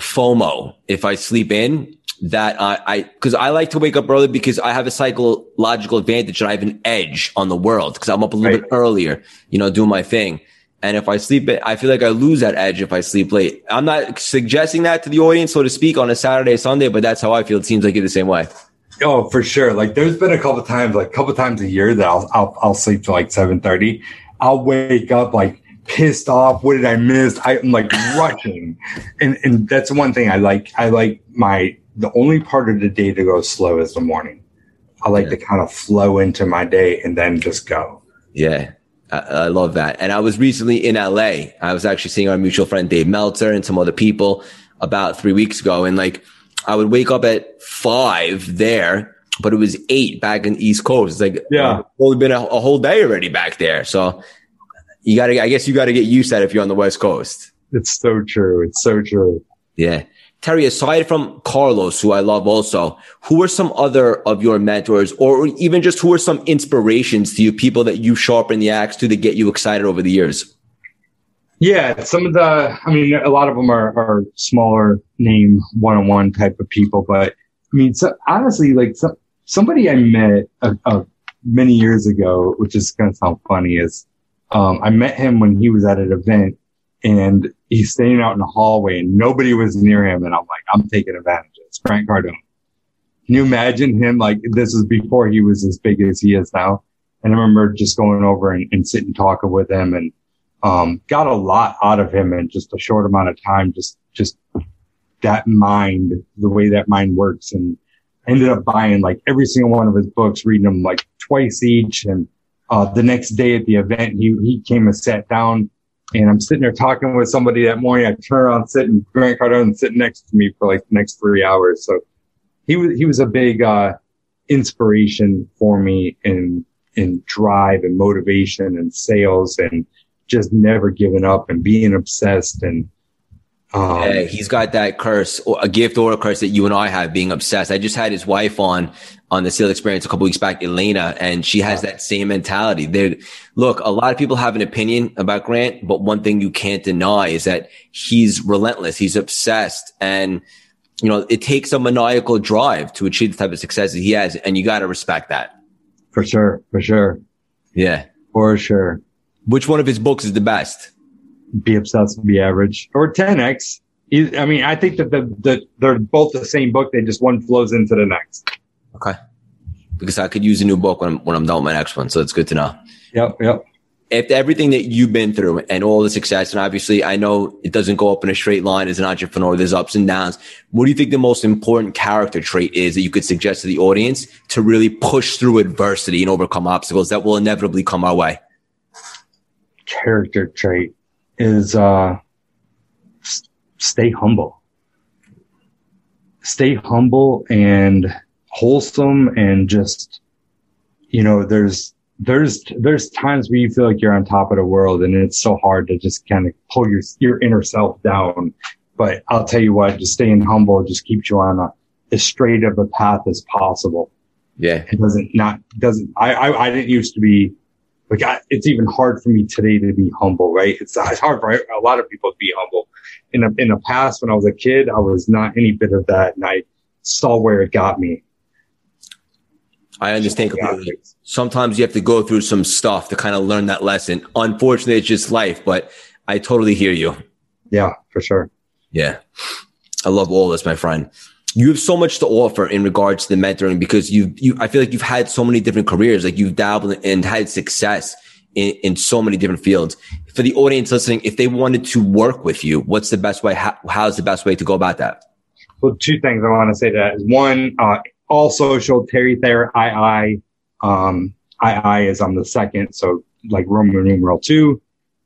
Speaker 2: FOMO if I sleep in that I, I, cause I like to wake up early because I have a psychological advantage and I have an edge on the world because I'm up a little right. bit earlier, you know, doing my thing. And if I sleep, I feel like I lose that edge if I sleep late. I'm not suggesting that to the audience, so to speak, on a Saturday, Sunday, but that's how I feel. It seems like you're the same way.
Speaker 1: Oh, for sure. Like there's been a couple times, like a couple times a year that I'll, I'll, I'll sleep till like 730. I'll wake up like pissed off. What did I miss? I'm like rushing. And, and that's one thing I like. I like my, the only part of the day to go slow is the morning. I like yeah. to kind of flow into my day and then just go.
Speaker 2: Yeah. I, love that. And I was recently in LA. I was actually seeing our mutual friend Dave Meltzer and some other people about three weeks ago. And like, I would wake up at five there, but it was eight back in East Coast. It's like,
Speaker 1: yeah,
Speaker 2: only been a, a whole day already back there. So you gotta, I guess you gotta get used to that if you're on the West Coast.
Speaker 1: It's so true. It's so true.
Speaker 2: Yeah. Terry, aside from Carlos, who I love also, who are some other of your mentors or even just who are some inspirations to you, people that you sharpen the axe to that get you excited over the years?
Speaker 1: Yeah, some of the, I mean, a lot of them are, are smaller name one-on-one type of people, but I mean, so honestly, like so, somebody I met a, a many years ago, which is going to sound funny, is um, I met him when he was at an event and he's standing out in the hallway and nobody was near him. And I'm like, I'm taking advantage of this. Grant Cardone. Can you imagine him? Like this is before he was as big as he is now. And I remember just going over and, and sitting talking with him and, um, got a lot out of him in just a short amount of time. Just, just that mind, the way that mind works and ended up buying like every single one of his books, reading them like twice each. And, uh, the next day at the event, he, he came and sat down and I'm sitting there talking with somebody that morning. I turn around, sitting Grant Cardone sitting next to me for like the next three hours. So he was, he was a big, uh, inspiration for me in, in drive and motivation and sales and just never giving up and being obsessed and,
Speaker 2: um, yeah, he's got that curse, a gift or a curse that you and I have being obsessed. I just had his wife on on the CLS Experience a couple weeks back, Elena, and she has that same mentality. There, look, a lot of people have an opinion about Grant, but one thing you can't deny is that he's relentless. He's obsessed and, you know, it takes a maniacal drive to achieve the type of success that he has. And you got to respect that.
Speaker 1: For sure. For sure.
Speaker 2: Yeah.
Speaker 1: For sure.
Speaker 2: Which one of his books is the best?
Speaker 1: Be obsessed, be average or 10x. I mean, I think that the, the, they're both the same book. They just one flows into the next.
Speaker 2: Okay. Because I could use a new book when I'm, when I'm done with my next one. So it's good to know.
Speaker 1: Yep. Yep.
Speaker 2: After everything that you've been through and all the success, and obviously I know it doesn't go up in a straight line as an entrepreneur. There's ups and downs. What do you think the most important character trait is that you could suggest to the audience to really push through adversity and overcome obstacles that will inevitably come our way?
Speaker 1: Character trait is, uh, stay humble. Stay humble and wholesome and just, you know, there's, there's, there's times where you feel like you're on top of the world and it's so hard to just kind of pull your, your inner self down. But I'll tell you what, just staying humble just keeps you on a, as straight of a path as possible.
Speaker 2: Yeah.
Speaker 1: It doesn't not, doesn't, I, I, I didn't used to be like, I, it's even hard for me today to be humble, right? It's, it's hard for a lot of people to be humble. In the, in the past, when I was a kid, I was not any bit of that. And I saw where it got me.
Speaker 2: I understand completely. Sometimes you have to go through some stuff to kind of learn that lesson. Unfortunately, it's just life, but I totally hear you.
Speaker 1: Yeah, for sure.
Speaker 2: Yeah. I love all this, my friend. You have so much to offer in regards to the mentoring because you, you, I feel like you've had so many different careers. Like you've dabbled and had success in, in so many different fields. For the audience listening, if they wanted to work with you, what's the best way? How, how's the best way to go about that?
Speaker 1: Well, two things I want to say to that is one, uh, all social, Terry Thayer, II. Um, II is on the second. So like Roman numeral two,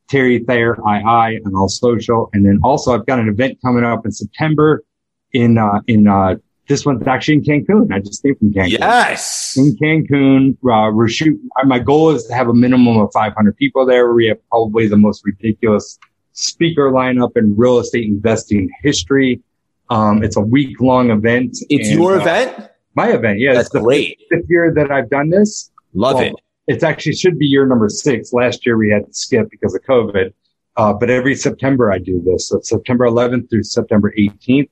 Speaker 1: Terry Thayer, II, and all social. And then also I've got an event coming up in September in, uh, in, uh, this one's actually in Cancun. I just came from Cancun.
Speaker 2: Yes.
Speaker 1: In Cancun, uh, we're shooting. My goal is to have a minimum of 500 people there. We have probably the most ridiculous speaker lineup in real estate investing history. Um, it's a week long event.
Speaker 2: It's and, your uh, event?
Speaker 1: My event, yeah.
Speaker 2: That's
Speaker 1: it's the
Speaker 2: great.
Speaker 1: Fifth year that I've done this.
Speaker 2: Love well, it.
Speaker 1: It's actually should be year number six. Last year we had to skip because of COVID. Uh, but every September I do this. So September 11th through September 18th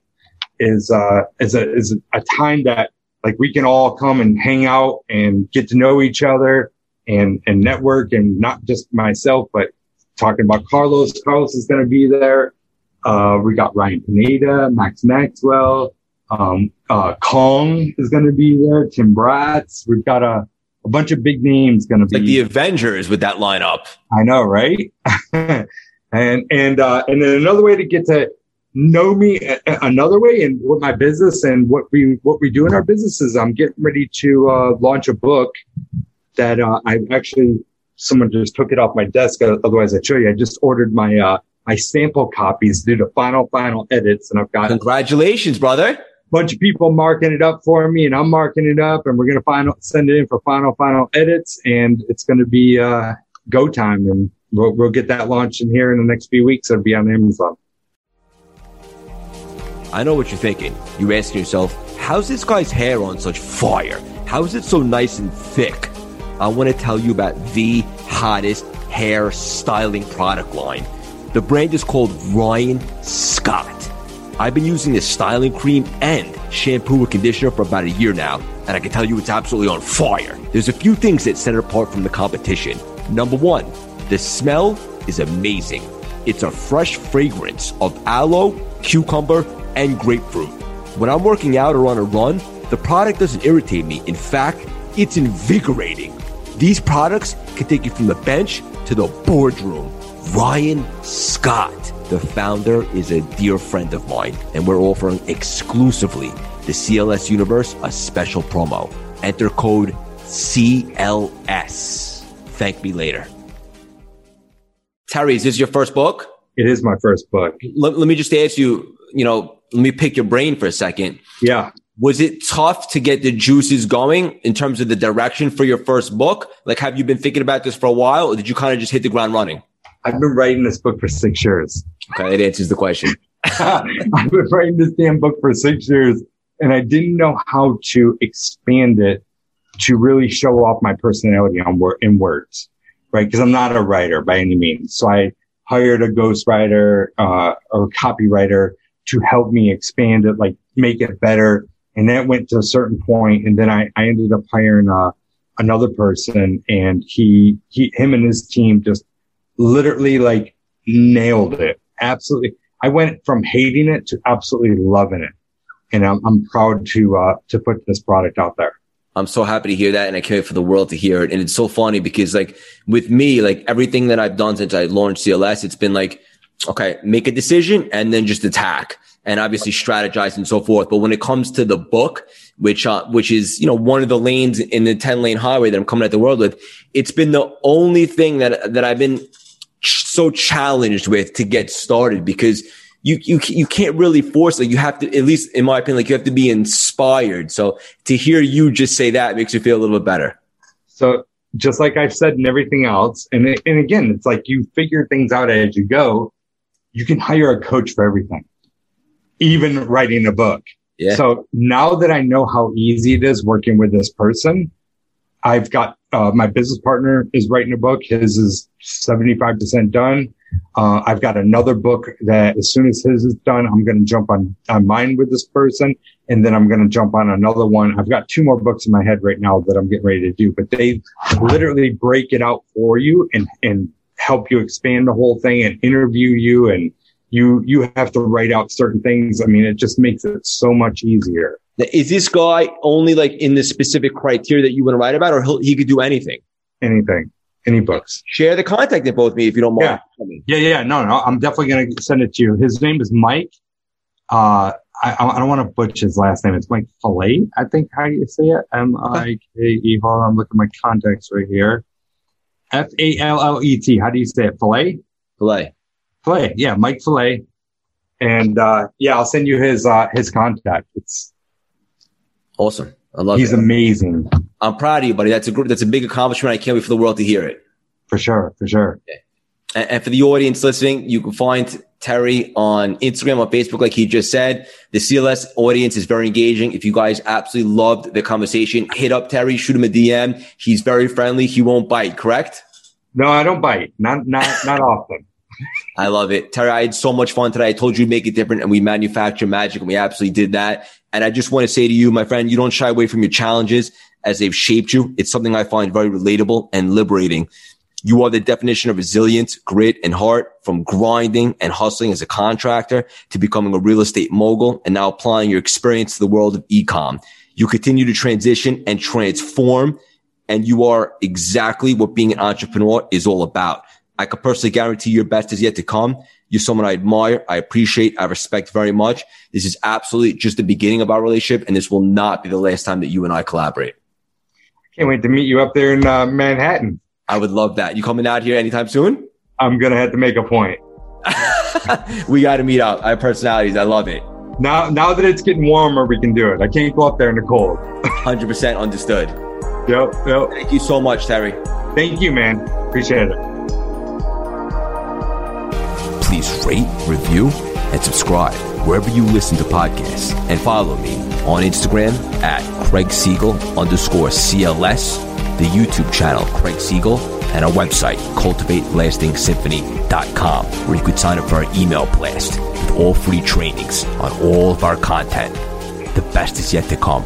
Speaker 1: is, uh, is a, is a time that like we can all come and hang out and get to know each other and, and network and not just myself, but talking about Carlos. Carlos is going to be there. Uh, we got Ryan Pineda, Max Maxwell, um, uh, Kong is going to be there. Tim Bratz. We've got a, a bunch of big names going to be
Speaker 2: like the Avengers with that lineup.
Speaker 1: I know, right? and and uh, and then another way to get to know me another way and what my business and what we what we do in our business is I'm getting ready to uh, launch a book that uh, I actually someone just took it off my desk. Otherwise, I'd show you. I just ordered my uh, my sample copies, did the final final edits, and I've got
Speaker 2: congratulations, brother
Speaker 1: bunch of people marking it up for me and I'm marking it up and we're going to final send it in for final, final edits and it's going to be, uh, go time and we'll, we'll get that launched in here in the next few weeks. It'll be on Amazon.
Speaker 2: I know what you're thinking. You're asking yourself, how's this guy's hair on such fire? How is it so nice and thick? I want to tell you about the hottest hair styling product line. The brand is called Ryan Scott. I've been using this styling cream and shampoo and conditioner for about a year now, and I can tell you it's absolutely on fire. There's a few things that set it apart from the competition. Number one, the smell is amazing. It's a fresh fragrance of aloe, cucumber, and grapefruit. When I'm working out or on a run, the product doesn't irritate me. In fact, it's invigorating. These products can take you from the bench to the boardroom. Ryan Scott, the founder, is a dear friend of mine, and we're offering exclusively the CLS Universe a special promo. Enter code CLS. Thank me later. Terry, is this your first book?
Speaker 1: It is my first book.
Speaker 2: Let, let me just ask you, you know, let me pick your brain for a second.
Speaker 1: Yeah.
Speaker 2: Was it tough to get the juices going in terms of the direction for your first book? Like, have you been thinking about this for a while or did you kind of just hit the ground running?
Speaker 1: I've been writing this book for six years.
Speaker 2: Okay, that answers the question.
Speaker 1: I've been writing this damn book for six years and I didn't know how to expand it to really show off my personality on word in words, right? Because I'm not a writer by any means. So I hired a ghostwriter uh, or copywriter to help me expand it, like make it better. And that went to a certain point, and then I, I ended up hiring uh, another person, and he he him and his team just literally like nailed it. Absolutely, I went from hating it to absolutely loving it, and I'm I'm proud to uh, to put this product out there.
Speaker 2: I'm so happy to hear that. And I can't wait for the world to hear it. And it's so funny because like with me, like everything that I've done since I launched CLS, it's been like, okay, make a decision and then just attack and obviously strategize and so forth. But when it comes to the book, which, uh, which is, you know, one of the lanes in the 10 lane highway that I'm coming at the world with, it's been the only thing that, that I've been so challenged with to get started because you you you can't really force like you have to at least in my opinion like you have to be inspired. So to hear you just say that makes you feel a little bit better.
Speaker 1: So just like I've said and everything else, and and again, it's like you figure things out as you go. You can hire a coach for everything, even writing a book. Yeah. So now that I know how easy it is working with this person, I've got uh, my business partner is writing a book. His is 75% done. Uh, I've got another book that as soon as his is done, I'm going to jump on, on mine with this person. And then I'm going to jump on another one. I've got two more books in my head right now that I'm getting ready to do, but they literally break it out for you and, and help you expand the whole thing and interview you. And you, you have to write out certain things. I mean, it just makes it so much easier.
Speaker 2: Is this guy only like in the specific criteria that you want to write about, or he could do anything?
Speaker 1: Anything any books.
Speaker 2: Share the contact info with me if you don't mind.
Speaker 1: Yeah, yeah, yeah. No, no, I'm definitely going to send it to you. His name is Mike. Uh, I, I don't want to butcher his last name. It's Mike Fillet, I think how you say it. M I K E. Hold on, I'm looking at my contacts right here. F A L L E T. How do you say it? Fillet?
Speaker 2: Fillet.
Speaker 1: Fillet. Yeah, Mike Fillet. And uh, yeah, I'll send you his uh, his contact. It's
Speaker 2: awesome. I love it.
Speaker 1: He's amazing.
Speaker 2: I'm proud of you, buddy. That's a group. That's a big accomplishment. I can't wait for the world to hear it.
Speaker 1: For sure. For sure.
Speaker 2: Okay. And, and for the audience listening, you can find Terry on Instagram, on Facebook, like he just said. The CLS audience is very engaging. If you guys absolutely loved the conversation, hit up Terry, shoot him a DM. He's very friendly. He won't bite, correct?
Speaker 1: No, I don't bite. Not, not, not often.
Speaker 2: I love it. Terry, I had so much fun today. I told you to make it different and we manufacture magic and we absolutely did that. And I just want to say to you, my friend, you don't shy away from your challenges as they've shaped you. It's something I find very relatable and liberating. You are the definition of resilience, grit, and heart from grinding and hustling as a contractor to becoming a real estate mogul and now applying your experience to the world of ecom. You continue to transition and transform and you are exactly what being an entrepreneur is all about. I can personally guarantee your best is yet to come. You're someone I admire, I appreciate, I respect very much. This is absolutely just the beginning of our relationship, and this will not be the last time that you and I collaborate.
Speaker 1: Can't wait to meet you up there in uh, Manhattan.
Speaker 2: I would love that. You coming out here anytime soon?
Speaker 1: I'm gonna have to make a point.
Speaker 2: we got to meet up. I have personalities. I love it.
Speaker 1: Now, now that it's getting warmer, we can do it. I can't go up there in the cold.
Speaker 2: Hundred percent understood.
Speaker 1: Yep, yep.
Speaker 2: Thank you so much, Terry.
Speaker 1: Thank you, man. Appreciate it.
Speaker 2: Please rate, review, and subscribe wherever you listen to podcasts, and follow me on Instagram at Craig Siegel underscore CLS, the YouTube channel Craig Siegel, and our website, cultivatelastingsymphony.com, where you could sign up for our email blast with all free trainings on all of our content. The best is yet to come.